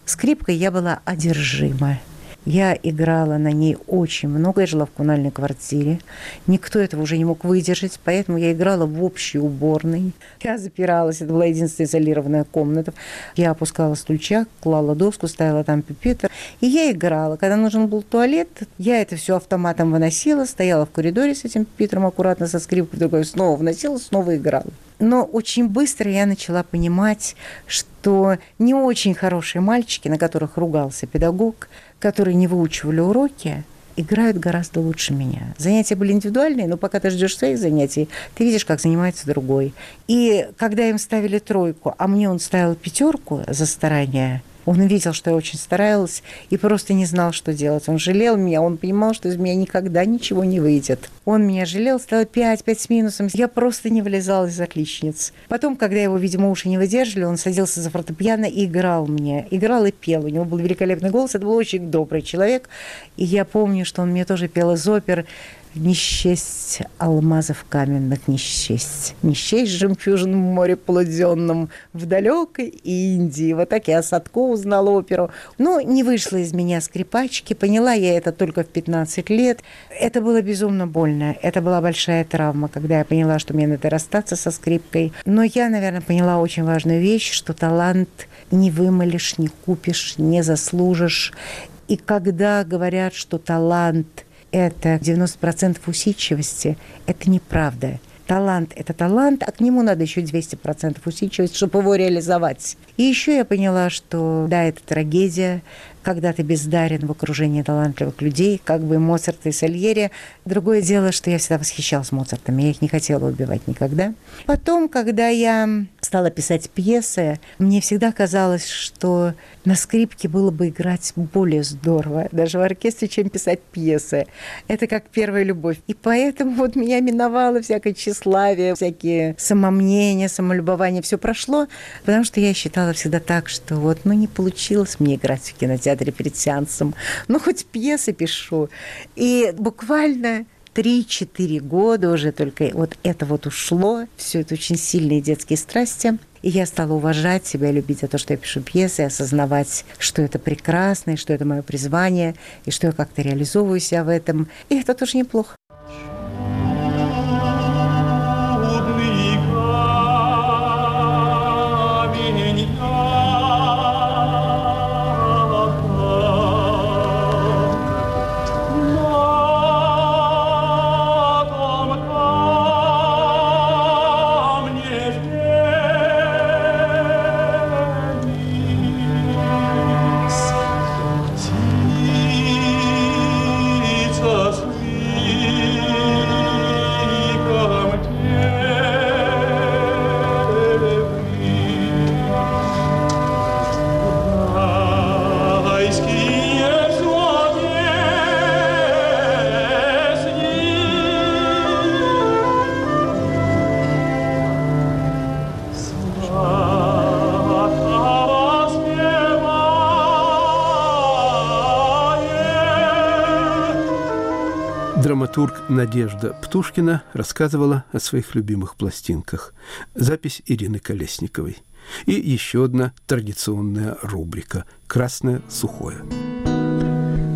Скрипкой я была одержима. Я играла на ней очень много. Я жила в коммунальной квартире. Никто этого уже не мог выдержать, поэтому я играла в общей уборной. Я запиралась. Это была единственная изолированная комната. Я опускала стульчак, клала доску, ставила там пипетр. И я играла. Когда нужен был туалет, я это все автоматом выносила, стояла в коридоре с этим пипетром аккуратно со скрипкой, другой снова вносила, снова играла. Но очень быстро я начала понимать, что не очень хорошие мальчики, на которых ругался педагог, которые не выучивали уроки, играют гораздо лучше меня. Занятия были индивидуальные, но пока ты ждешь своих занятий, ты видишь, как занимается другой. И когда им ставили тройку, а мне он ставил пятерку за старание, он видел, что я очень старалась и просто не знал, что делать. Он жалел меня, он понимал, что из меня никогда ничего не выйдет. Он меня жалел, стало 5, 5 с минусом. Я просто не вылезала из отличниц. Потом, когда его, видимо, уши не выдержали, он садился за фортепиано и играл мне. Играл и пел. У него был великолепный голос. Это был очень добрый человек. И я помню, что он мне тоже пел из опер не алмазов каменных, не счесть. Не жемчужин в море полуденном в далекой Индии. Вот так я Садко узнала оперу. Но не вышла из меня скрипачки. Поняла я это только в 15 лет. Это было безумно больно. Это была большая травма, когда я поняла, что мне надо расстаться со скрипкой. Но я, наверное, поняла очень важную вещь, что талант не вымолишь, не купишь, не заслужишь. И когда говорят, что талант – это 90% усидчивости, это неправда. Талант – это талант, а к нему надо еще 200% усидчивости, чтобы его реализовать. И еще я поняла, что да, это трагедия, когда ты бездарен в окружении талантливых людей, как бы Моцарт и Сальери. Другое дело, что я всегда восхищалась Моцартом, я их не хотела убивать никогда. Потом, когда я стала писать пьесы, мне всегда казалось, что на скрипке было бы играть более здорово, даже в оркестре, чем писать пьесы. Это как первая любовь. И поэтому вот меня миновало всякое тщеславие, всякие самомнения, самолюбование, все прошло, потому что я считала всегда так, что вот, ну, не получилось мне играть в кинотеатре перед сеансом, ну, хоть пьесы пишу. И буквально 3-4 года уже только вот это вот ушло, все это очень сильные детские страсти. И я стала уважать себя, любить за то, что я пишу пьесы, осознавать, что это прекрасно, и что это мое призвание, и что я как-то реализовываю себя в этом. И это тоже неплохо. Надежда Птушкина рассказывала о своих любимых пластинках. Запись Ирины Колесниковой. И еще одна традиционная рубрика «Красное сухое».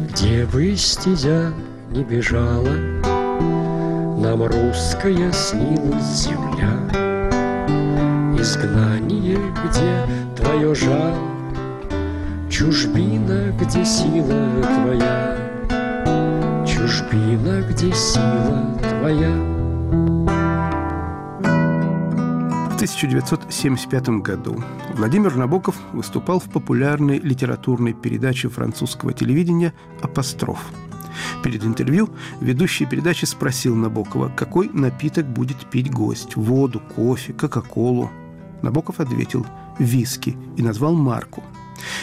Где бы стезя не бежала, Нам русская снилась земля. Изгнание, где твое жало, Чужбина, где сила твоя — чужбина, где сила твоя. В 1975 году Владимир Набоков выступал в популярной литературной передаче французского телевидения «Апостроф». Перед интервью ведущий передачи спросил Набокова, какой напиток будет пить гость – воду, кофе, кока-колу. Набоков ответил «виски» и назвал марку.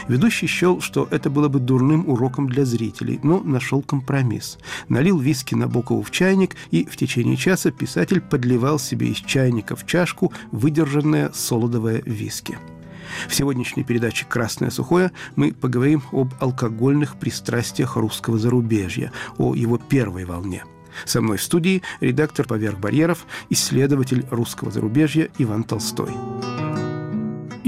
Ведущий счел, что это было бы дурным уроком для зрителей, но нашел компромисс. Налил виски Набокову в чайник, и в течение часа писатель подливал себе из чайника в чашку выдержанное солодовое виски. В сегодняшней передаче «Красное сухое» мы поговорим об алкогольных пристрастиях русского зарубежья, о его первой волне. Со мной в студии редактор «Поверх барьеров», исследователь русского зарубежья Иван Толстой.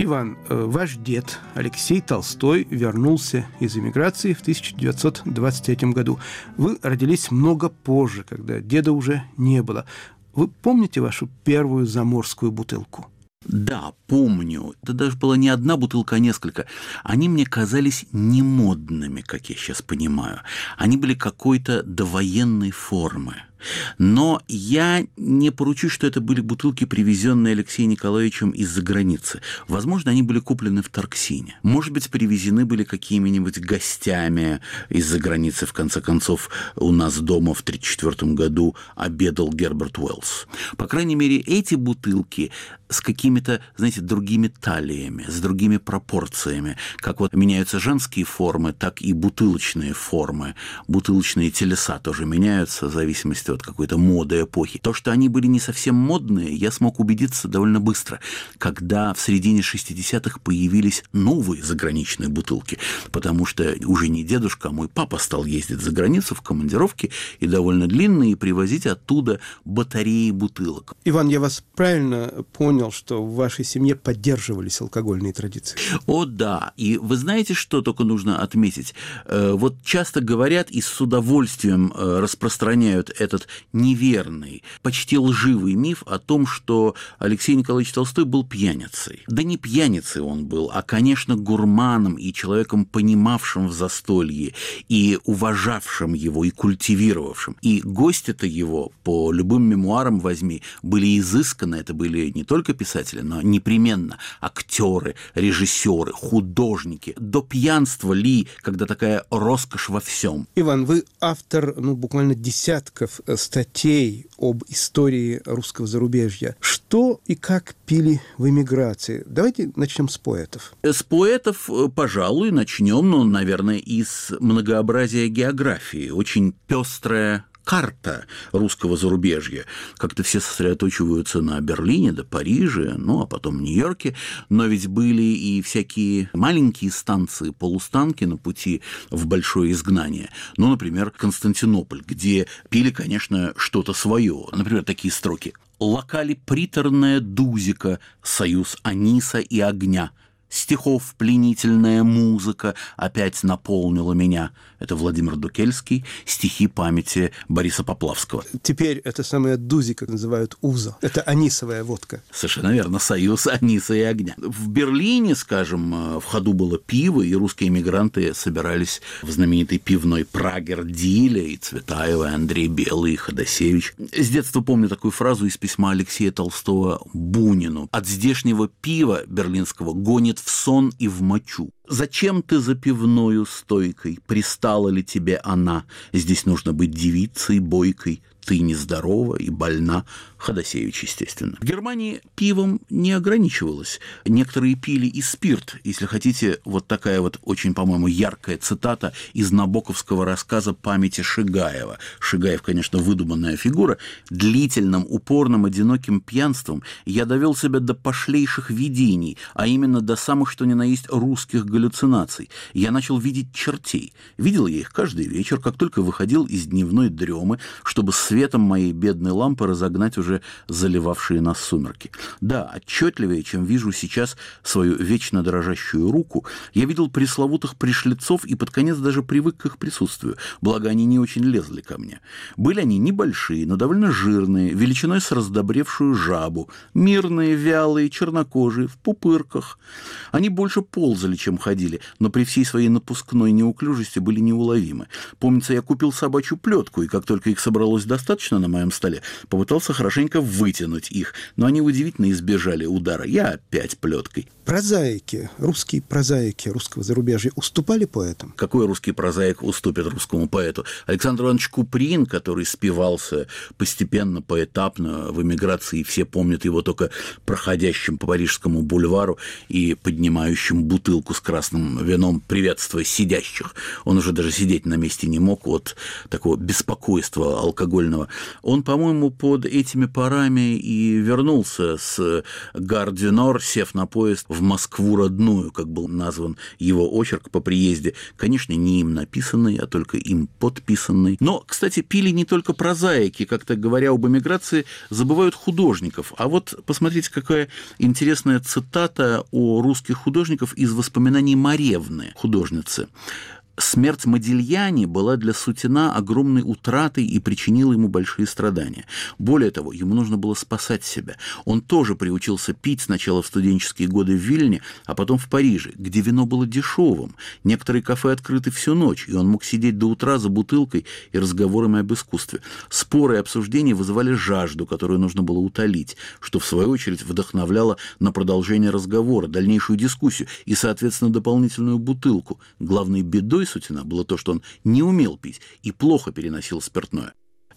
Иван, э, ваш дед Алексей Толстой вернулся из эмиграции в 1923 году. Вы родились много позже, когда деда уже не было. Вы помните вашу первую заморскую бутылку? Да, помню. Это даже была не одна бутылка, а несколько. Они мне казались немодными, как я сейчас понимаю. Они были какой-то довоенной формы. Но я не поручусь, что это были бутылки, привезенные Алексеем Николаевичем из-за границы. Возможно, они были куплены в Тарксине. Может быть, привезены были какими-нибудь гостями из-за границы. В конце концов, у нас дома в 1934 году обедал Герберт Уэллс. По крайней мере, эти бутылки с какими-то, знаете, другими талиями, с другими пропорциями. Как вот меняются женские формы, так и бутылочные формы. Бутылочные телеса тоже меняются в зависимости от какой-то моды эпохи. То, что они были не совсем модные, я смог убедиться довольно быстро, когда в середине 60-х появились новые заграничные бутылки, потому что уже не дедушка, а мой папа стал ездить за границу в командировки и довольно длинные, и привозить оттуда батареи бутылок. Иван, я вас правильно понял, что в вашей семье поддерживались алкогольные традиции? О, да. И вы знаете, что только нужно отметить? Э, вот часто говорят и с удовольствием э, распространяют этот этот неверный, почти лживый миф о том, что Алексей Николаевич Толстой был пьяницей. Да не пьяницей он был, а, конечно, гурманом и человеком, понимавшим в застолье, и уважавшим его, и культивировавшим. И гости-то его, по любым мемуарам возьми, были изысканы, это были не только писатели, но непременно актеры, режиссеры, художники. До пьянства ли, когда такая роскошь во всем? Иван, вы автор, ну, буквально десятков статей об истории русского зарубежья. Что и как пили в эмиграции? Давайте начнем с поэтов. С поэтов, э, пожалуй, начнем, ну, наверное, из многообразия географии. Очень пестрая карта русского зарубежья. Как-то все сосредоточиваются на Берлине, да Париже, ну, а потом Нью-Йорке, но ведь были и всякие маленькие станции, полустанки на пути в большое изгнание. Ну, например, Константинополь, где пили, конечно, что-то свое. Например, такие строки. «Локали приторная дузика, союз аниса и огня, стихов пленительная музыка опять наполнила меня. Это Владимир Дукельский, стихи памяти Бориса Поплавского. Теперь это самое дузи, как называют узо. Это анисовая водка. Совершенно верно, союз аниса и огня. В Берлине, скажем, в ходу было пиво, и русские эмигранты собирались в знаменитой пивной Прагер Диля, и Цветаева, и Андрей Белый, и Ходосевич. С детства помню такую фразу из письма Алексея Толстого Бунину. «От здешнего пива берлинского гонит в сон и в мочу. Зачем ты за пивною стойкой? Пристала ли тебе она? Здесь нужно быть девицей, бойкой, ты нездорова и больна. Ходосевич, естественно. В Германии пивом не ограничивалось. Некоторые пили и спирт. Если хотите, вот такая вот очень, по-моему, яркая цитата из набоковского рассказа памяти Шигаева. Шигаев, конечно, выдуманная фигура. Длительным, упорным, одиноким пьянством я довел себя до пошлейших видений, а именно до самых, что ни на есть, русских галлюцинаций. Я начал видеть чертей. Видел я их каждый вечер, как только выходил из дневной дремы, чтобы с светом моей бедной лампы разогнать уже заливавшие нас сумерки. Да, отчетливее, чем вижу сейчас свою вечно дрожащую руку, я видел пресловутых пришлицов и под конец даже привык к их присутствию, благо они не очень лезли ко мне. Были они небольшие, но довольно жирные, величиной с раздобревшую жабу, мирные, вялые, чернокожие, в пупырках. Они больше ползали, чем ходили, но при всей своей напускной неуклюжести были неуловимы. Помнится, я купил собачью плетку, и как только их собралось достаточно, достаточно на моем столе, попытался хорошенько вытянуть их, но они удивительно избежали удара. Я опять плеткой. Прозаики, русские прозаики русского зарубежья уступали поэтам? Какой русский прозаик уступит русскому поэту? Александр Иванович Куприн, который спивался постепенно, поэтапно в эмиграции, все помнят его только проходящим по Парижскому бульвару и поднимающим бутылку с красным вином, приветствуя сидящих. Он уже даже сидеть на месте не мог от такого беспокойства алкогольного. Он, по-моему, под этими парами и вернулся с Гардинор, сев на поезд в Москву родную, как был назван его очерк по приезде. Конечно, не им написанный, а только им подписанный. Но, кстати, пили не только прозаики, как-то говоря об эмиграции, забывают художников. А вот посмотрите, какая интересная цитата о русских художников из воспоминаний Маревны, художницы. Смерть Модильяни была для Сутина огромной утратой и причинила ему большие страдания. Более того, ему нужно было спасать себя. Он тоже приучился пить сначала в студенческие годы в Вильне, а потом в Париже, где вино было дешевым. Некоторые кафе открыты всю ночь, и он мог сидеть до утра за бутылкой и разговорами об искусстве. Споры и обсуждения вызывали жажду, которую нужно было утолить, что в свою очередь вдохновляло на продолжение разговора, дальнейшую дискуссию и, соответственно, дополнительную бутылку. Главной бедой Сутина было то, что он не умел пить и плохо переносил спиртное.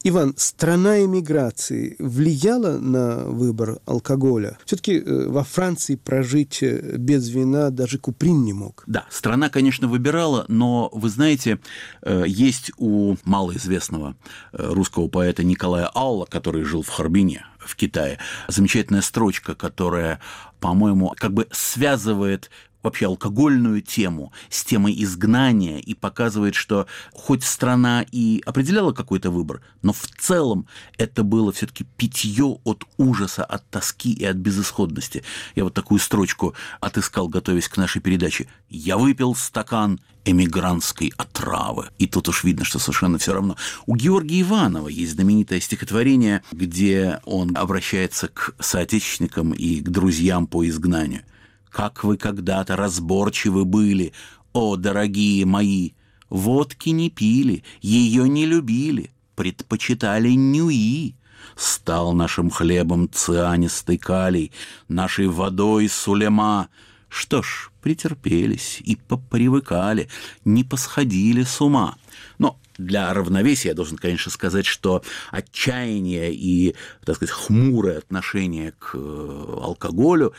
Иван, страна эмиграции влияла на выбор алкоголя? Все-таки э, во Франции прожить э, без вина даже Куприн не мог. Да, страна, конечно, выбирала, но, вы знаете, э, есть у малоизвестного русского поэта Николая Алла, который жил в Харбине, в Китае, замечательная строчка, которая, по-моему, как бы связывает вообще алкогольную тему с темой изгнания и показывает, что хоть страна и определяла какой-то выбор, но в целом это было все-таки питье от ужаса, от тоски и от безысходности. Я вот такую строчку отыскал, готовясь к нашей передаче. «Я выпил стакан эмигрантской отравы. И тут уж видно, что совершенно все равно. У Георгия Иванова есть знаменитое стихотворение, где он обращается к соотечественникам и к друзьям по изгнанию – как вы когда-то разборчивы были, о, дорогие мои! Водки не пили, ее не любили, предпочитали нюи. Стал нашим хлебом цианистый калий, нашей водой сулема. Что ж, претерпелись и попривыкали, не посходили с ума. Но для равновесия я должен, конечно, сказать, что отчаяние и, так сказать, хмурое отношение к э, алкоголю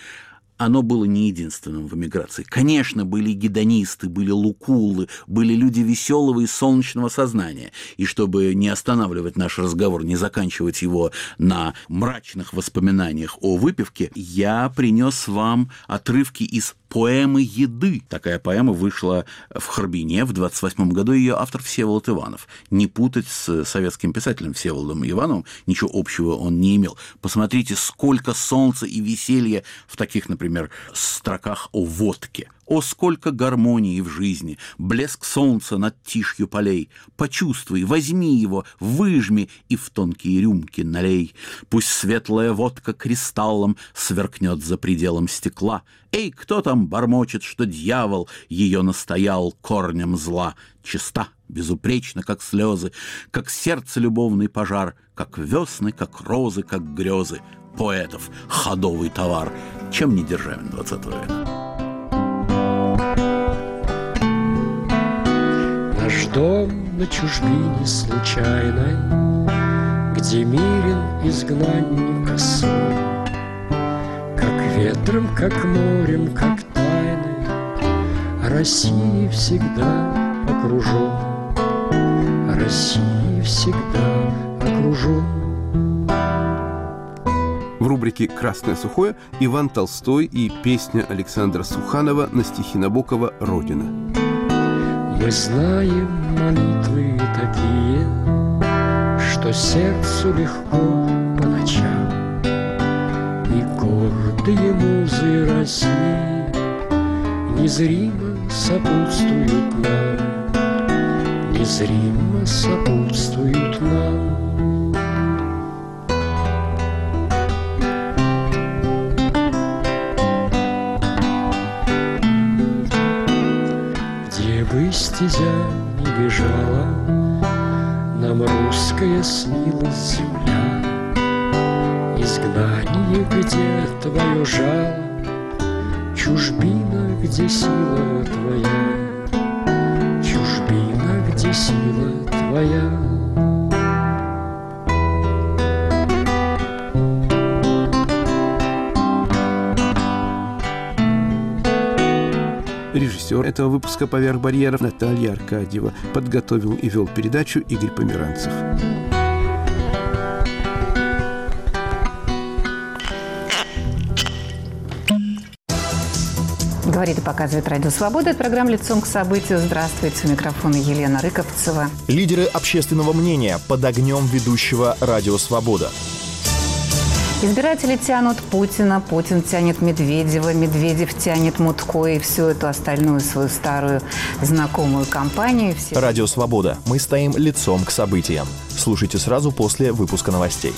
оно было не единственным в эмиграции. Конечно, были гедонисты, были лукулы, были люди веселого и солнечного сознания. И чтобы не останавливать наш разговор, не заканчивать его на мрачных воспоминаниях о выпивке, я принес вам отрывки из поэмы «Еды». Такая поэма вышла в Харбине в 28 году. Ее автор Всеволод Иванов. Не путать с советским писателем Всеволодом Ивановым. Ничего общего он не имел. Посмотрите, сколько солнца и веселья в таких, например, строках о водке. О, сколько гармонии в жизни, блеск солнца над тишью полей. Почувствуй, возьми его, выжми и в тонкие рюмки налей. Пусть светлая водка кристаллом сверкнет за пределом стекла. Эй, кто там бормочет, что дьявол ее настоял корнем зла? Чиста, безупречна, как слезы, как сердце любовный пожар, как весны, как розы, как грезы поэтов ходовый товар. Чем не державин 20 века? Наш дом на чужбине случайной, Где мирен изгнанника сон, Как ветром, как морем, как тайной, России всегда окружен, России всегда окружен. В рубрике «Красное сухое» Иван Толстой и песня Александра Суханова на стихи Набокова «Родина». Мы знаем молитвы такие, Что сердцу легко по ночам, И гордые музы России Незримо сопутствуют нам, Незримо сопутствуют нам. Стезя не бежала, Нам русская снилась земля. Изгнание, где твое жало, Чужбина, где сила твоя, чужбина, где сила твоя. Этого выпуска «Поверх барьеров» Наталья Аркадьева. Подготовил и вел передачу Игорь Померанцев. Говорит и показывает Радио Свобода. Это программа «Лицом к событию». Здравствуйте. У микрофона Елена Рыковцева. Лидеры общественного мнения под огнем ведущего «Радио Свобода». Избиратели тянут Путина, Путин тянет Медведева, Медведев тянет Мутко и всю эту остальную свою старую знакомую компанию. Все... Радио «Свобода». Мы стоим лицом к событиям. Слушайте сразу после выпуска новостей.